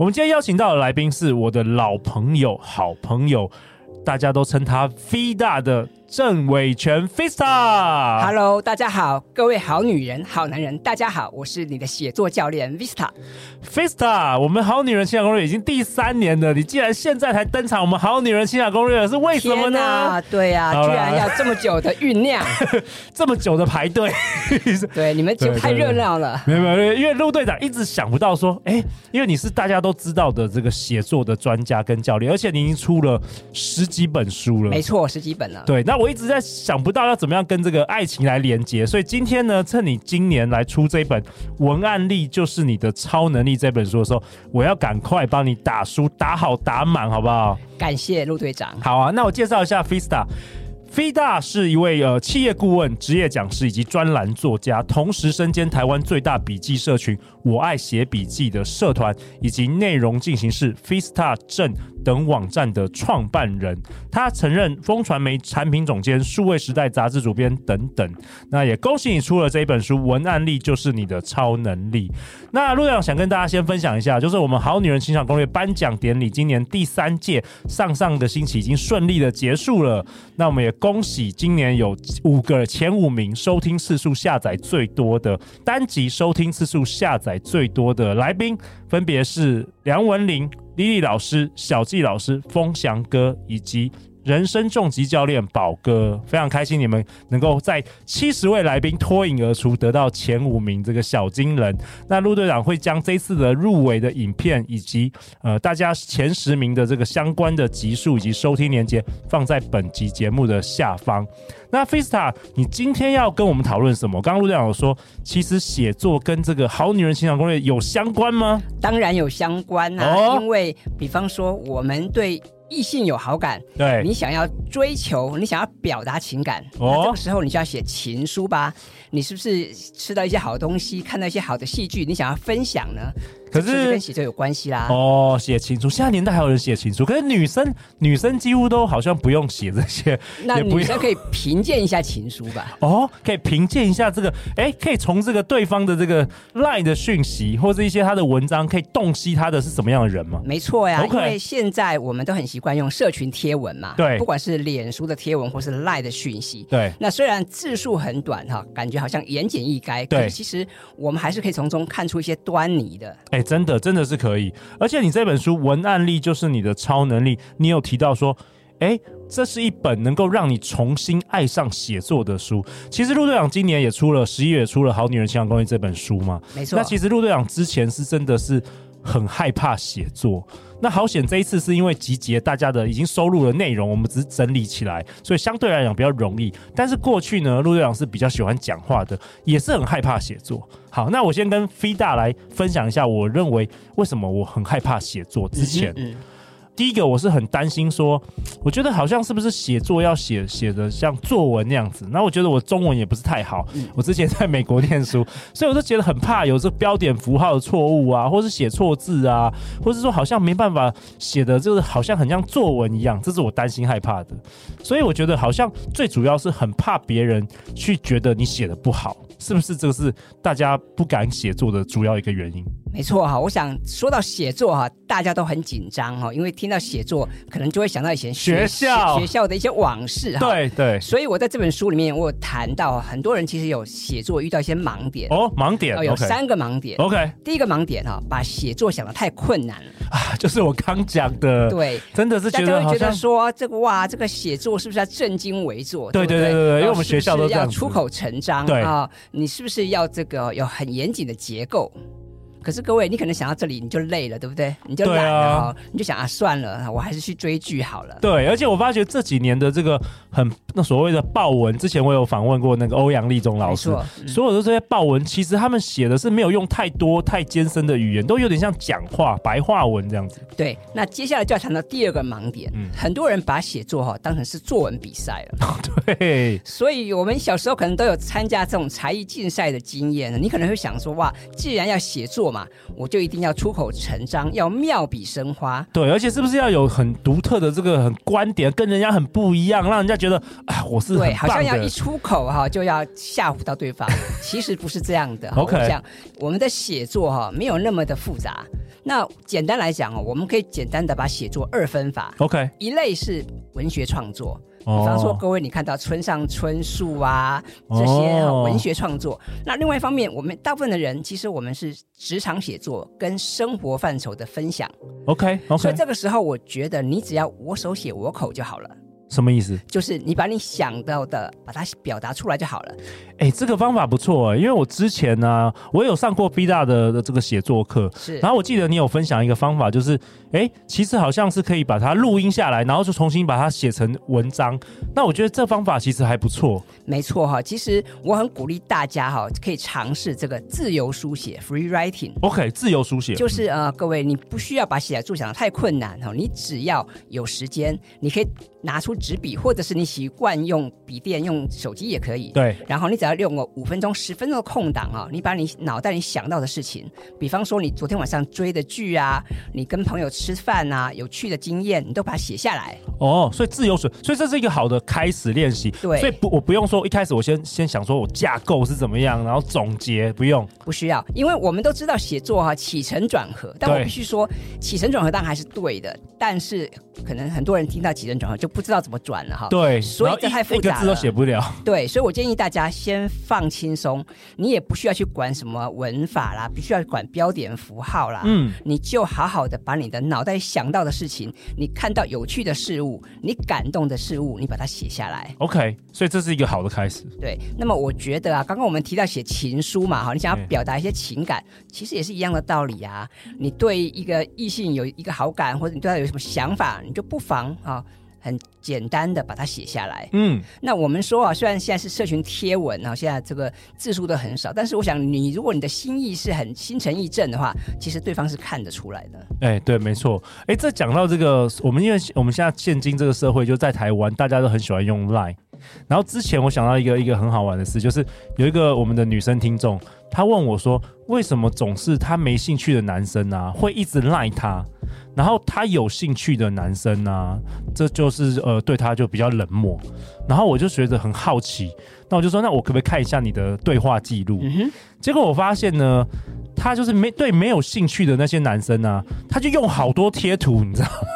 我们今天邀请到的来宾是我的老朋友、好朋友，大家都称他 V 大的。郑伟权 Vista，Hello，大家好，各位好女人、好男人，大家好，我是你的写作教练 Vista。Vista，我们好女人情场攻略已经第三年了，你既然现在才登场，我们好女人情场攻略是为什么呢？对呀、啊，居然要这么久的酝酿，这么久的排队，对，你们就太热闹了。没有没有，因为陆队长一直想不到说，哎，因为你是大家都知道的这个写作的专家跟教练，而且你已经出了十几本书了，没错，十几本了。对，那。我一直在想不到要怎么样跟这个爱情来连接，所以今天呢，趁你今年来出这本《文案力就是你的超能力》这本书的时候，我要赶快帮你打书打好打满，好不好？感谢陆队长。好啊，那我介绍一下 Fista，Fista 是一位呃企业顾问、职业讲师以及专栏作家，同时身兼台湾最大笔记社群“我爱写笔记”的社团以及内容进行式 Fista 镇等网站的创办人。他曾任风传媒产品总监、数位时代杂志主编等等。那也恭喜你出了这一本书，《文案力就是你的超能力》。那陆队长想跟大家先分享一下，就是我们好女人情场攻略颁奖典礼，今年第三届上上个星期已经顺利的结束了。那我们也。恭喜今年有五个前五名收听次数下载最多的单集，收听次数下载最多的来宾，分别是梁文玲、丽丽老师、小纪老师、风翔哥以及。人生重疾教练宝哥，非常开心你们能够在七十位来宾脱颖而出，得到前五名这个小金人。那陆队长会将这次的入围的影片以及呃大家前十名的这个相关的集数以及收听链接放在本集节目的下方。那 Fista，你今天要跟我们讨论什么？刚刚陆队长有说，其实写作跟这个好女人情场攻略有相关吗？当然有相关啊，哦、因为比方说我们对。异性有好感，对，你想要追求，你想要表达情感，哦，那这个时候你就要写情书吧。你是不是吃到一些好东西，看到一些好的戏剧，你想要分享呢？可是，跟写作有关系啦。哦，写情书，现在年代还有人写情书，可是女生女生几乎都好像不用写这些。那女生可以评鉴一下情书吧？哦，可以评鉴一下这个，哎、欸，可以从这个对方的这个 LINE 的讯息，或者一些他的文章，可以洞悉他的是什么样的人吗？没错呀.因为现在我们都很习惯用社群贴文嘛，对，不管是脸书的贴文或是 LINE 的讯息，对。那虽然字数很短哈，感觉好像言简意赅，对，其实我们还是可以从中看出一些端倪的。哎、欸，真的，真的是可以。而且你这本书文案力就是你的超能力，你有提到说，哎、欸，这是一本能够让你重新爱上写作的书。其实陆队长今年也出了十一月出了《好女人情感公寓》这本书嘛，没错。那其实陆队长之前是真的是很害怕写作。那好险，这一次是因为集结大家的已经收录了内容，我们只是整理起来，所以相对来讲比较容易。但是过去呢，陆队长是比较喜欢讲话的，也是很害怕写作。好，那我先跟飞大来分享一下，我认为为什么我很害怕写作之前。第一个我是很担心说，我觉得好像是不是写作要写写的像作文那样子？那我觉得我中文也不是太好，我之前在美国念书，所以我就觉得很怕有这标点符号的错误啊，或是写错字啊，或是说好像没办法写的，就是好像很像作文一样，这是我担心害怕的。所以我觉得好像最主要是很怕别人去觉得你写的不好，是不是？这个是大家不敢写作的主要一个原因。没错哈，我想说到写作哈，大家都很紧张哈，因为听到写作，可能就会想到以前学，学校学校的一些往事哈。对对。所以我在这本书里面，我有谈到很多人其实有写作遇到一些盲点哦，盲点有三个盲点。OK，第一个盲点哈，把写作想的太困难了啊，就是我刚讲的。对，真的是觉得会觉得说这个哇，这个写作是不是要正襟危坐？对对对对对，因为我们学校都是要出口成章。对啊，你是不是要这个有很严谨的结构？可是各位，你可能想到这里你就累了，对不对？你就懒了，啊，你就想啊，算了，我还是去追剧好了。对，而且我发觉这几年的这个很那所谓的爆文，之前我有访问过那个欧阳立中老师，嗯、所有的这些爆文，其实他们写的是没有用太多太艰深的语言，都有点像讲话白话文这样子。对，那接下来就要谈到第二个盲点，嗯、很多人把写作哈当成是作文比赛了。对，所以我们小时候可能都有参加这种才艺竞赛的经验，你可能会想说，哇，既然要写作嘛，我就一定要出口成章，要妙笔生花。对，而且是不是要有很独特的这个很观点，跟人家很不一样，让人家觉得啊，我是对，好像要一出口哈就要吓唬到对方。其实不是这样的。OK，这样我们的写作哈没有那么的复杂。那简单来讲哦，我们可以简单的把写作二分法。OK，一类是文学创作。比方说，各位，你看到村上春树啊这些文学创作。Oh. 那另外一方面，我们大部分的人其实我们是职场写作跟生活范畴的分享。OK OK。所以这个时候，我觉得你只要我手写我口就好了。什么意思？就是你把你想到的把它表达出来就好了。哎、欸，这个方法不错，因为我之前呢、啊，我有上过 FIDA 的的这个写作课，是。然后我记得你有分享一个方法，就是，哎、欸，其实好像是可以把它录音下来，然后就重新把它写成文章。那我觉得这方法其实还不错。没错哈，其实我很鼓励大家哈，可以尝试这个自由书写 （free writing）。OK，自由书写就是呃，各位你不需要把写作想的太困难哈，你只要有时间，你可以拿出。纸笔，或者是你习惯用笔电、用手机也可以。对。然后你只要用个五分钟、十分钟的空档啊，你把你脑袋里想到的事情，比方说你昨天晚上追的剧啊，你跟朋友吃饭啊，有趣的经验，你都把它写下来。哦，所以自由水，所以这是一个好的开始练习。对。所以不，我不用说一开始我先先想说我架构是怎么样，然后总结不用。不需要，因为我们都知道写作哈、啊、起承转合，但我必须说起承转合当然还是对的，但是可能很多人听到起承转合就不知道怎么转了哈。对，所以这太复杂了，一个字都写不了。对，所以我建议大家先放轻松，你也不需要去管什么文法啦，不需要管标点符号啦，嗯，你就好好的把你的脑袋想到的事情，你看到有趣的事物，你感动的事物，你把它写下来。OK，所以这是一个好的开始。对，那么我觉得啊，刚刚我们提到写情书嘛，哈，你想要表达一些情感，其实也是一样的道理啊。你对一个异性有一个好感，或者你对他有什么想法，你就不妨啊。很简单的把它写下来。嗯，那我们说啊，虽然现在是社群贴文啊，现在这个字数都很少，但是我想你如果你的心意是很心诚意正的话，其实对方是看得出来的。哎，对，没错。哎，这讲到这个，我们因为我们现在现今这个社会，就在台湾，大家都很喜欢用 Line。然后之前我想到一个一个很好玩的事，就是有一个我们的女生听众，她问我说，为什么总是她没兴趣的男生啊，会一直赖她？然后他有兴趣的男生呢、啊，这就是呃对他就比较冷漠。然后我就觉得很好奇，那我就说，那我可不可以看一下你的对话记录？嗯。结果我发现呢，他就是没对没有兴趣的那些男生呢、啊，他就用好多贴图，你知道吗？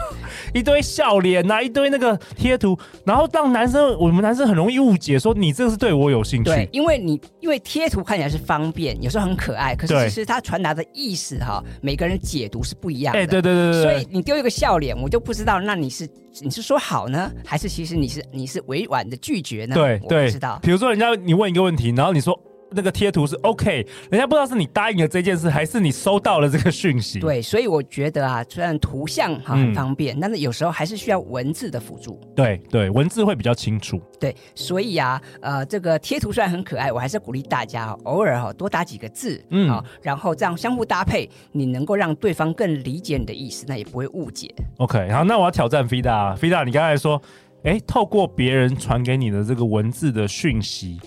一堆笑脸呐、啊，一堆那个贴图，然后让男生，我们男生很容易误解，说你这个是对我有兴趣。对，因为你因为贴图看起来是方便，有时候很可爱，可是其实它传达的意思哈，每个人解读是不一样的。哎，对对对对。所以你丢一个笑脸，我就不知道，那你是你是说好呢，还是其实你是你是委婉的拒绝呢？对对，我不知道。比如说人家你问一个问题，然后你说。那个贴图是 OK，人家不知道是你答应了这件事，还是你收到了这个讯息。对，所以我觉得啊，虽然图像哈很方便，嗯，但是有时候还是需要文字的辅助。对对，文字会比较清楚。对，所以啊，呃，这个贴图虽然很可爱，我还是鼓励大家偶尔哈多打几个字，嗯，啊，然后这样相互搭配，你能够让对方更理解你的意思，那也不会误解。OK，好，那我要挑战 FIDA，FIDA，你刚才说，哎，透过别人传给你的这个文字的讯息，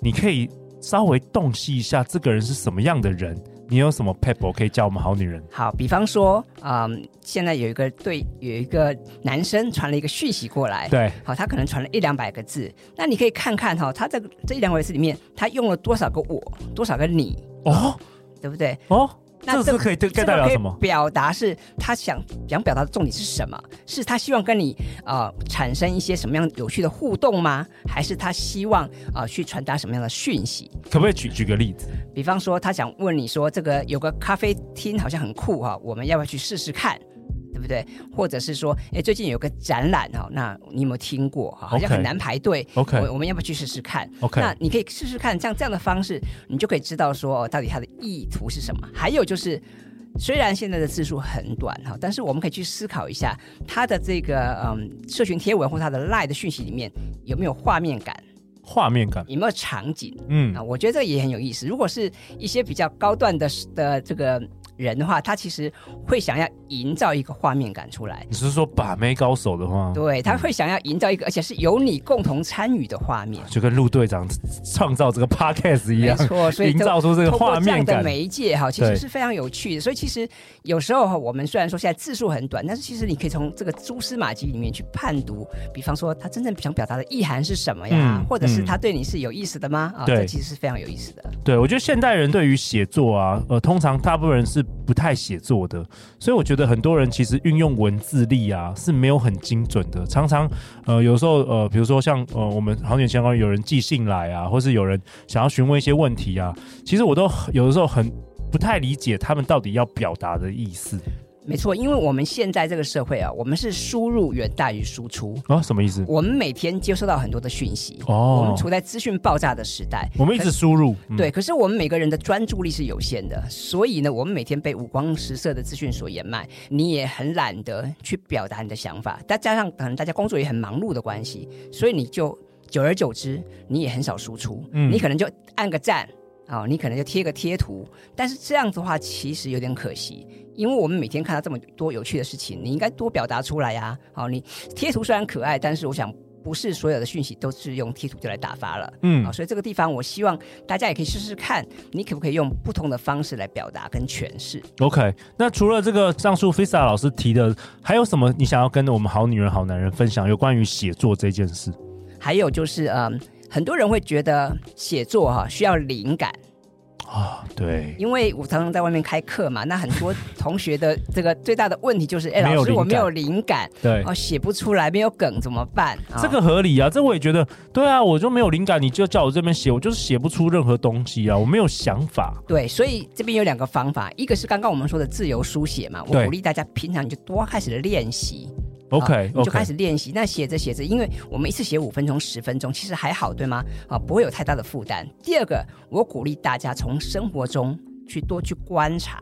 你可以。稍微洞悉一下这个人是什么样的人，你有什么 pebble 可以教我们好女人？好，比方说，嗯，现在有一个对有一个男生传了一个讯息过来，对，好，他可能传了一两百个字，那你可以看看哈，他在这一两百个字里面，他用了多少个我，多少个你，哦，对不对？哦。那这是可以代表什么？表达是他想想表达的重点是什么？是他希望跟你呃产生一些什么样有趣的互动吗？还是他希望啊、呃、去传达什么样的讯息？可不可以举举个例子？比方说，他想问你说，这个有个咖啡厅好像很酷哈，我们要不要去试试看？对不不对？或者是说，哎，最近有个展览哈，那你有没有听过？好像很难排队。OK，我，我们要不要去试试看？OK，那你可以试试看，像这样的方式，你就可以知道说到底它的意图是什么。还有就是，虽然现在的字数很短哈，但是我们可以去思考一下，它的这个嗯，社群贴文或它的 LINE 的讯息里面有没有画面感？画面感有没有场景？嗯啊，我觉得这个也很有意思。如果是一些比较高段的的这个。人的话，他其实会想要营造一个画面感出来。你是说把妹高手的话？对，他会想要营造一个，而且是由你共同参与的画面，就跟陆队长创造这个 podcast 一样，没错，所以 营造出这个画面感的媒介哈，其实是非常有趣的。所以其实有时候哈，我们虽然说现在字数很短，但是其实你可以从这个蛛丝马迹里面去判读，比方说他真正想表达的意涵是什么呀，嗯、或者是他对你是有意思的吗？啊、嗯，这其实是非常有意思的。对，我觉得现代人对于写作啊，呃，通常大部分人是。不太写作的，所以我觉得很多人其实运用文字力啊是没有很精准的。常常呃，有时候呃，比如说像呃，我们好女人相关有人寄信来啊，或是有人想要询问一些问题啊，其实我都有的时候很不太理解他们到底要表达的意思。没错，因为我们现在这个社会啊，我们是输入远大于输出啊。什么意思？我们每天接收到很多的讯息哦，我们处在资讯爆炸的时代，我们一直输入。嗯、对，可是我们每个人的专注力是有限的，所以呢，我们每天被五光十色的资讯所掩埋，你也很懒得去表达你的想法。再加上可能大家工作也很忙碌的关系，所以你就久而久之，你也很少输出。嗯，你可能就按个赞啊、哦，你可能就贴个贴图，但是这样子的话，其实有点可惜。因为我们每天看到这么多有趣的事情，你应该多表达出来呀。好，你贴图虽然可爱，但是我想不是所有的讯息都是用贴图就来打发了。嗯，好，所以这个地方我希望大家也可以试试看，你可不可以用不同的方式来表达跟诠释。OK，那除了这个上述 Fista 老师提的，还有什么你想要跟我们好女人好男人分享有关于写作这件事？还有就是，嗯，很多人会觉得写作哈需要灵感。啊、哦，对，因为我常常在外面开课嘛，那很多同学的这个最大的问题就是，哎，老师我没有灵感，对，哦，写不出来，没有梗怎么办？这个合理啊，这我也觉得，对啊，我就没有灵感，你就叫我这边写，我就是写不出任何东西啊，我没有想法。对，所以这边有两个方法，一个是刚刚我们说的自由书写嘛，我鼓励大家平常你就多开始的练习。OK，你就开始练习。那写着写着，因为我们一次写五分钟、十分钟，其实还好，对吗？啊，不会有太大的负担。第二个，我鼓励大家从生活中去多去观察。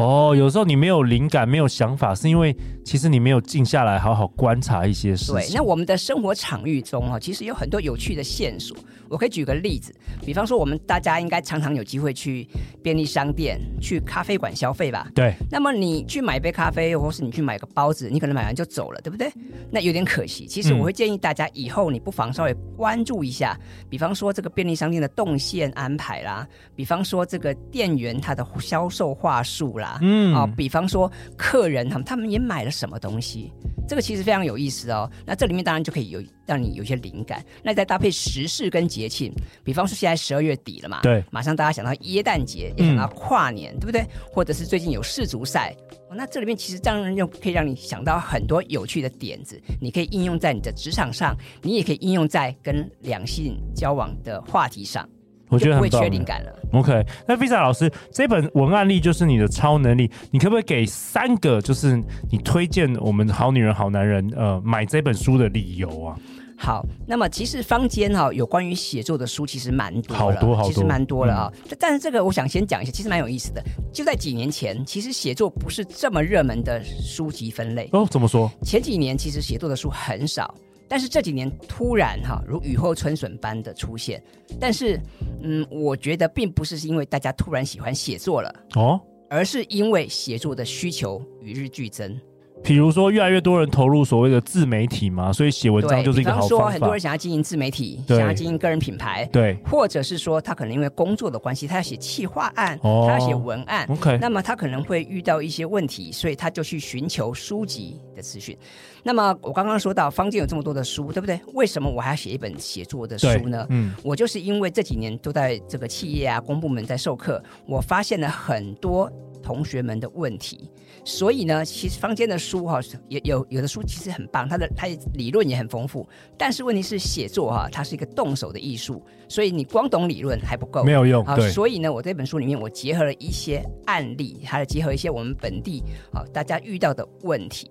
哦，有时候你没有灵感、没有想法，是因为其实你没有静下来好好观察一些事情。对，那我们的生活场域中啊，其实有很多有趣的线索。我可以举个例子，比方说，我们大家应该常常有机会去便利商店、去咖啡馆消费吧？对。那么你去买一杯咖啡，或是你去买个包子，你可能买完就走了，对不对？那有点可惜。其实我会建议大家以后你不妨稍微关注一下，嗯、比方说这个便利商店的动线安排啦，比方说这个店员他的销售话术啦。嗯，啊，比方说客人他们他们也买了什么东西，这个其实非常有意思哦。那这里面当然就可以有让你有一些灵感。那再搭配时事跟节庆，比方说现在十二月底了嘛，对，马上大家想到耶诞节，也想到跨年，嗯、对不对？或者是最近有世足赛，那这里面其实当然就可以让你想到很多有趣的点子，你可以应用在你的职场上，你也可以应用在跟两性交往的话题上。我觉得很棒。缺灵感了。OK，那 Vista 老师，这本文案力就是你的超能力，你可不可以给三个，就是你推荐我们好女人好男人呃买这本书的理由啊？好，那么其实坊间哈、哦、有关于写作的书其实蛮多了，好多好多，其实蛮多了啊、嗯。但是这个我想先讲一下，其实蛮有意思的。就在几年前，其实写作不是这么热门的书籍分类哦。怎么说？前几年其实写作的书很少。但是这几年突然哈，如雨后春笋般的出现。但是，嗯，我觉得并不是因为大家突然喜欢写作了哦，而是因为写作的需求与日俱增。比如说，越来越多人投入所谓的自媒体嘛，所以写文章就是一个好方法。比方说，很多人想要经营自媒体，想要经营个人品牌，对，或者是说他可能因为工作的关系，他要写企划案，哦，他要写文案，OK，那么他可能会遇到一些问题，所以他就去寻求书籍的资讯。那么我刚刚说到，坊间有这么多的书，对不对？为什么我还要写一本写作的书呢？嗯，我就是因为这几年都在这个企业啊、公部门在授课，我发现了很多。同学们的问题。所以呢，其实坊间的书哈，也有有的书其实很棒，它的它理论也很丰富。但是问题是写作哈，它是一个动手的艺术，所以你光懂理论还不够，没有用。对。所以呢，我这本书里面我结合了一些案例，还有结合一些我们本地啊大家遇到的问题。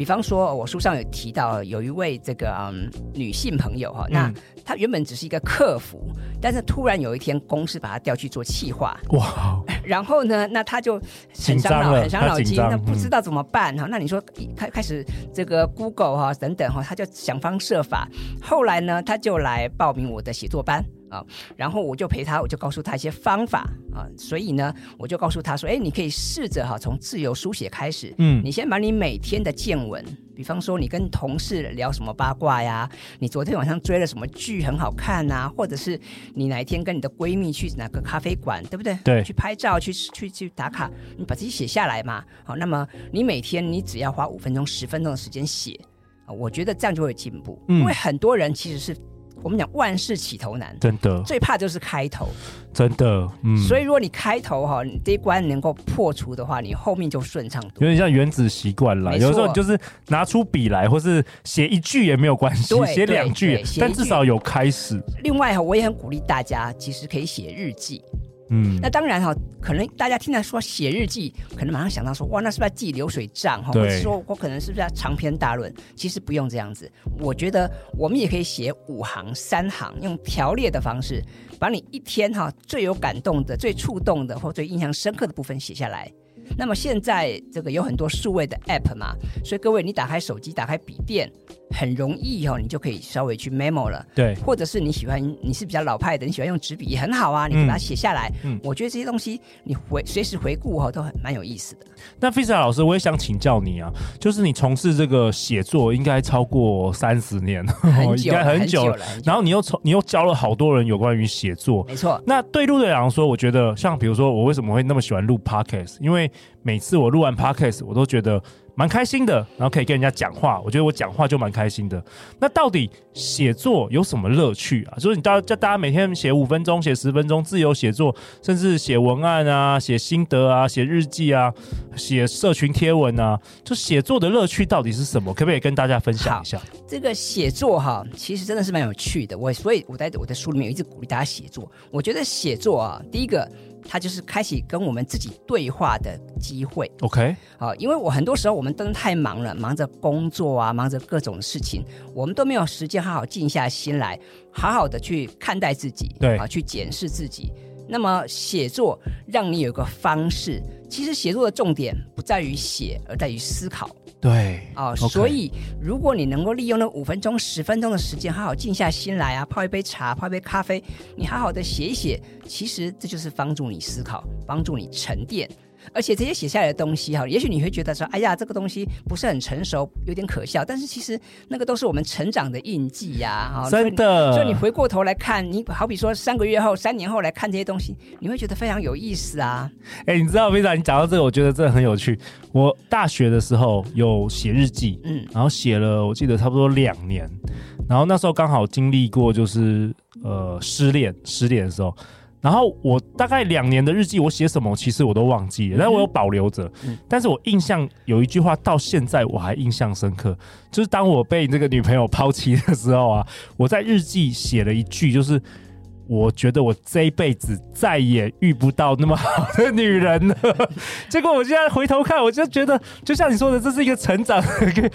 比方说，我书上有提到有一位这个嗯女性朋友哈，那她原本只是一个客服，但是突然有一天公司把她调去做企划，哇！然后呢，那她就很伤脑，很伤脑筋，那不知道怎么办哈。那你说开开始这个 Google 哈等等哈，她就想方设法。后来呢，她就来报名我的写作班。啊，然后我就陪他，我就告诉他一些方法啊，所以呢，我就告诉他说，哎，你可以试着哈，从自由书写开始，嗯，你先把你每天的见闻，比方说你跟同事聊什么八卦呀，你昨天晚上追了什么剧很好看呐，或者是你哪一天跟你的闺蜜去哪个咖啡馆，对不对？对，去拍照，去去去打卡，你把这些写下来嘛。好，那么你每天你只要花五分钟、十分钟的时间写啊，我觉得这样就会有进步，嗯，因为很多人其实是。我们讲万事起头难，真的，最怕就是开头，真的，嗯。所以如果你开头哈，你这一关能够破除的话，你后面就顺畅多。有点像原子习惯了，有时候你就是拿出笔来，或是写一句也没有关系，写两句，但至少有开始。另外哈，我也很鼓励大家，其实可以写日记。嗯，那当然哈，可能大家听到说写日记，可能马上想到说，哇，那是不是要记流水账哈？或者说我可能是不是要长篇大论？其实不用这样子，我觉得我们也可以写五行、三行，用条列的方式，把你一天哈最有感动的、最触动的或最印象深刻的部分写下来。那么现在这个有很多数位的 App 嘛，所以各位你打开手机、打开笔电，很容易哦，你就可以稍微去 memo 了。对，或者是你喜欢，你是比较老派的，你喜欢用纸笔也很好啊，你可以把它写下来。嗯，我觉得这些东西你回随时回顾哈，都很蛮有意思的。那 Fista 老师，我也想请教你啊，就是你从事这个写作应该超过三十年，很久，应该很久了。然后你又从你又教了好多人有关于写作，没错。那对陆队长说，我觉得像比如说我为什么会那么喜欢录 Podcast，因为每次我录完 Podcast，我都觉得。蛮开心的，然后可以跟人家讲话，我觉得我讲话就蛮开心的。那到底写作有什么乐趣啊？就是你大叫大家每天写五分钟、写十分钟，自由写作，甚至写文案啊、写心得啊、写日记啊、写社群贴文啊，就写作的乐趣到底是什么？可不可以跟大家分享一下？这个写作哈，其实真的是蛮有趣的。我所以我在我的书里面一直鼓励大家写作。我觉得写作啊，第一个。它就是开启跟我们自己对话的机会。OK，好，因为我很多时候我们真的太忙了，忙着工作啊，忙着各种事情，我们都没有时间好好静下心来，好好的去看待自己，对，啊，去检视自己。那么写作让你有个方式，其实写作的重点不在于写，而在于思考。对，哦.所以如果你能够利用那五分钟、十分钟的时间，好好静下心来啊，泡一杯茶，泡一杯咖啡，你好好的写一写，其实这就是帮助你思考，帮助你沉淀。而且这些写下来的东西哈，也许你会觉得说，哎呀，这个东西不是很成熟，有点可笑。但是其实那个都是我们成长的印记呀，哈，真的。所以你回过头来看，你好比说三个月后、三年后来看这些东西，你会觉得非常有意思啊。哎，你知道，Fista，你讲到这个，我觉得真的很有趣。我大学的时候有写日记，嗯，然后写了，我记得差不多两年。然后那时候刚好经历过就是呃失恋，失恋的时候。然后我大概两年的日记，我写什么其实我都忘记了，但我有保留着。嗯。但是我印象有一句话到现在我还印象深刻，就是当我被这个女朋友抛弃的时候啊，我在日记写了一句，就是。我觉得我这一辈子再也遇不到那么好的女人了。结果我现在回头看，我就觉得，就像你说的，这是一个成长。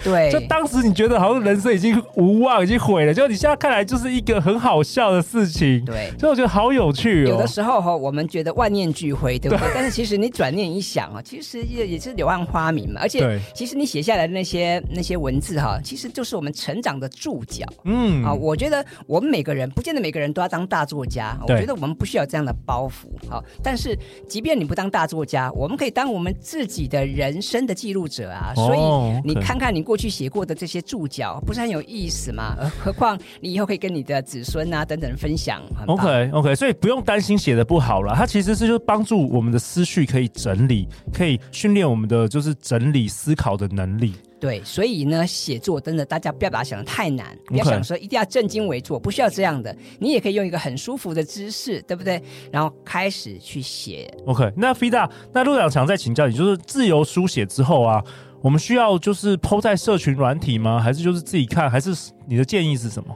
对，就当时你觉得好像人生已经无望，已经毁了，就你现在看来就是一个很好笑的事情。对，所以我觉得好有趣哦。有的时候哈，我们觉得万念俱灰，对不对？对，但是其实你转念一想啊，其实也也是柳暗花明嘛。而且，其实你写下来的那些那些文字哈，其实就是我们成长的注脚。嗯，啊，我觉得我们每个人，不见得每个人都要当大作家，我觉得我们不需要这样的包袱，好，但是即便你不当大作家，我们可以当我们自己的人生的记录者啊。所以你看看你过去写过的这些注脚，不是很有意思吗？何况你以后可以跟你的子孙啊等等分享。OK OK，所以不用担心写的不好了，它其实是就是帮助我们的思绪可以整理，可以训练我们的就是整理思考的能力。对，所以呢，写作真的大家不要把它想的太难.不要想说一定要正襟危坐，不需要这样的，你也可以用一个很舒服的姿势，对不对？然后开始去写。OK，那 Fida，那陆长强再请教你，就是自由书写之后啊，我们需要就是 PO 在社群软体吗？还是就是自己看？还是你的建议是什么？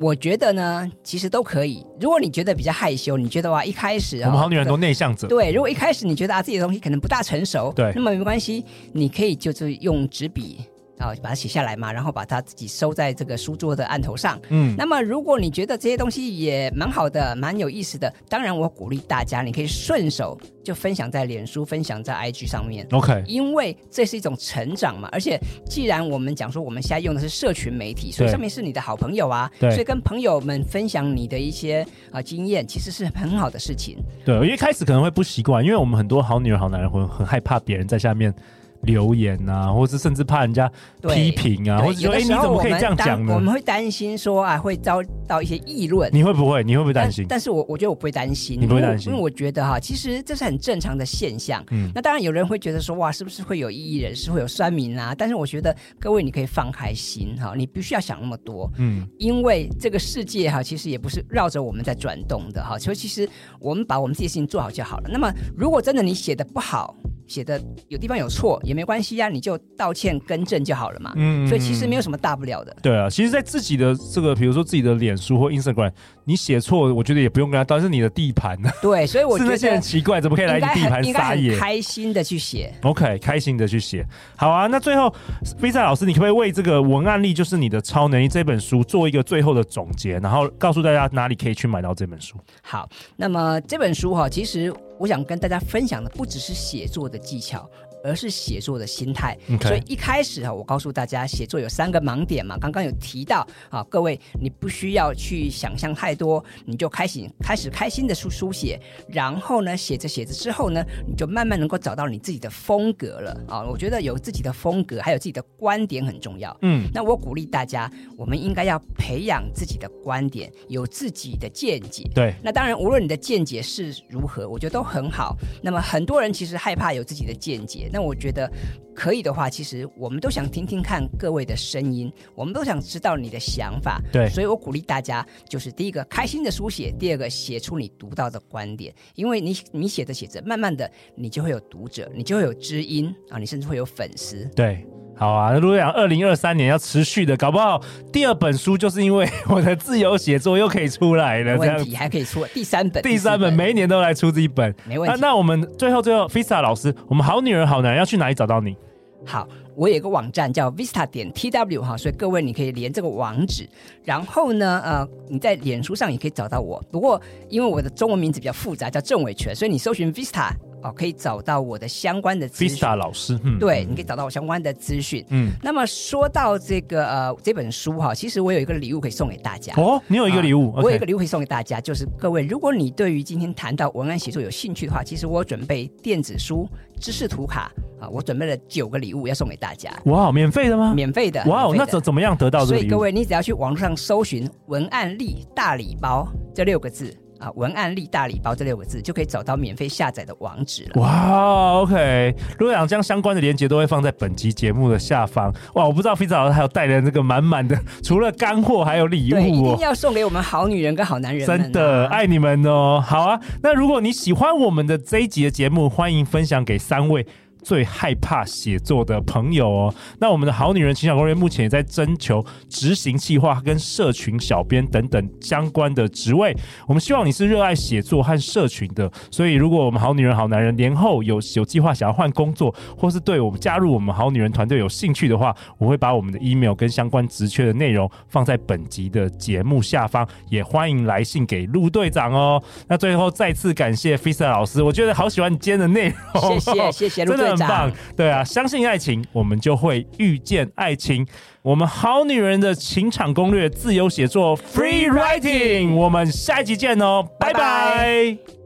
我觉得呢，其实都可以。如果你觉得比较害羞，你觉得哇，一开始、哦、我们好女人都内向者。对，如果一开始你觉得啊自己的东西可能不大成熟，对，那么没关系，你可以就是用纸笔。啊，把它写下来嘛，然后把它自己收在这个书桌的案头上。嗯，那么如果你觉得这些东西也蛮好的，蛮有意思的，当然我鼓励大家，你可以顺手就分享在脸书、分享在 IG 上面。OK，因为这是一种成长嘛。而且既然我们讲说我们现在用的是社群媒体，所以上面是你的好朋友啊，对，所以跟朋友们分享你的一些啊、呃、经验，其实是很好的事情。对，我一开始可能会不习惯，因为我们很多好女人、好男人会很害怕别人在下面。留言啊，或是甚至怕人家批评啊，或者说，哎，你怎么可以这样讲呢？我们会担心说啊，会遭到一些议论。你会不会？你会不会担心？但是我我觉得我不会担心。你不会担心？因为我觉得哈，其实这是很正常的现象。嗯，那当然有人会觉得说，哇，是不是会有异议人士，会有酸民啊？但是我觉得各位你可以放开心哈，你不需要想那么多。嗯，因为这个世界哈，其实也不是绕着我们在转动的哈，所以其实我们把我们这些事情做好就好了。那么如果真的你写的不好，写的有地方有错也没关系呀、啊，你就道歉更正就好了嘛。嗯，所以其实没有什么大不了的。对啊，其实，在自己的这个，比如说自己的脸书或 Instagram，你写错，我觉得也不用跟他道，是你的地盘。对，所以我觉得是那些人奇怪，怎么可以来你地盘撒野？开心的去写，OK，开心的去写。好啊，那最后，Fida 老师，你可不可以为这个文案力就是你的超能力这本书做一个最后的总结，然后告诉大家哪里可以去买到这本书？好，那么这本书哈，其实。我想跟大家分享的不只是写作的技巧。而是写作的心态.所以一开始啊，我告诉大家，写作有三个盲点嘛。刚刚有提到啊，各位你不需要去想象太多，你就开始开始开心的书书写，然后呢，写着写着之后呢，你就慢慢能够找到你自己的风格了啊。我觉得有自己的风格，还有自己的观点很重要。嗯，那我鼓励大家，我们应该要培养自己的观点，有自己的见解。对，那当然，无论你的见解是如何，我觉得都很好。那么很多人其实害怕有自己的见解。那我觉得可以的话，其实我们都想听听看各位的声音，我们都想知道你的想法。对，所以我鼓励大家，就是第一个开心的书写，第二个写出你独到的观点，因为你你写着写着，慢慢的你就会有读者，你就会有知音啊，你甚至会有粉丝。对。好啊，如果讲，二零二三年要持续的，搞不好第二本书就是因为我的自由写作又可以出来了，这样题，还可以出第三本，第三本，每一年都来出这一本，没问题。那我们最后最后，Fida 老师，我们好女人好男人要去哪里找到你？好，我有一个网站叫 Vista 点 TW 哈，所以各位你可以连这个网址，然后呢，呃，你在脸书上也可以找到我。不过因为我的中文名字比较复杂，叫郑伟权，所以你搜寻 Vista。哦，可以找到我的相关的资讯。老师，嗯，对，你可以找到我相关的资讯。嗯，那么说到这个呃这本书哈，其实我有一个礼物可以送给大家。哦，你有一个礼物，我有一个礼物可以送给大家，就是各位，如果你对于今天谈到文案写作有兴趣的话，其实我准备电子书、知识图卡啊，我准备了九个礼物要送给大家。哇，免费的吗？免费的。哇，那怎怎么样得到这个？所以各位，你只要去网络上搜寻“文案力大礼包”这六个字。啊，文案力大礼包这六个字就可以找到免费下载的网址了。哇，OK，如果想将相关的链接都会放在本集节目的下方。哇，我不知道 Fida 老师还有带来这个满满的，除了干货还有礼物哦，对，一定要送给我们好女人跟好男人啊。真的爱你们哦。好啊，那如果你喜欢我们的这一集的节目，欢迎分享给三位。最害怕写作的朋友哦，那我们的好女人情场攻略目前也在征求执行计划跟社群小编等等相关的职位。我们希望你是热爱写作和社群的，所以如果我们好女人好男人年后有有计划想要换工作，或是对我们加入我们好女人团队有兴趣的话，我会把我们的 email 跟相关职缺的内容放在本集的节目下方，也欢迎来信给陆队长哦。那最后再次感谢 Fida 老师，我觉得好喜欢你今天的内容，谢谢谢谢陆队 棒，对啊，相信爱情，我们就会遇见爱情。我们好女人的情场攻略，自由写作，Free Writing。我们下一集见哦，拜拜。拜拜。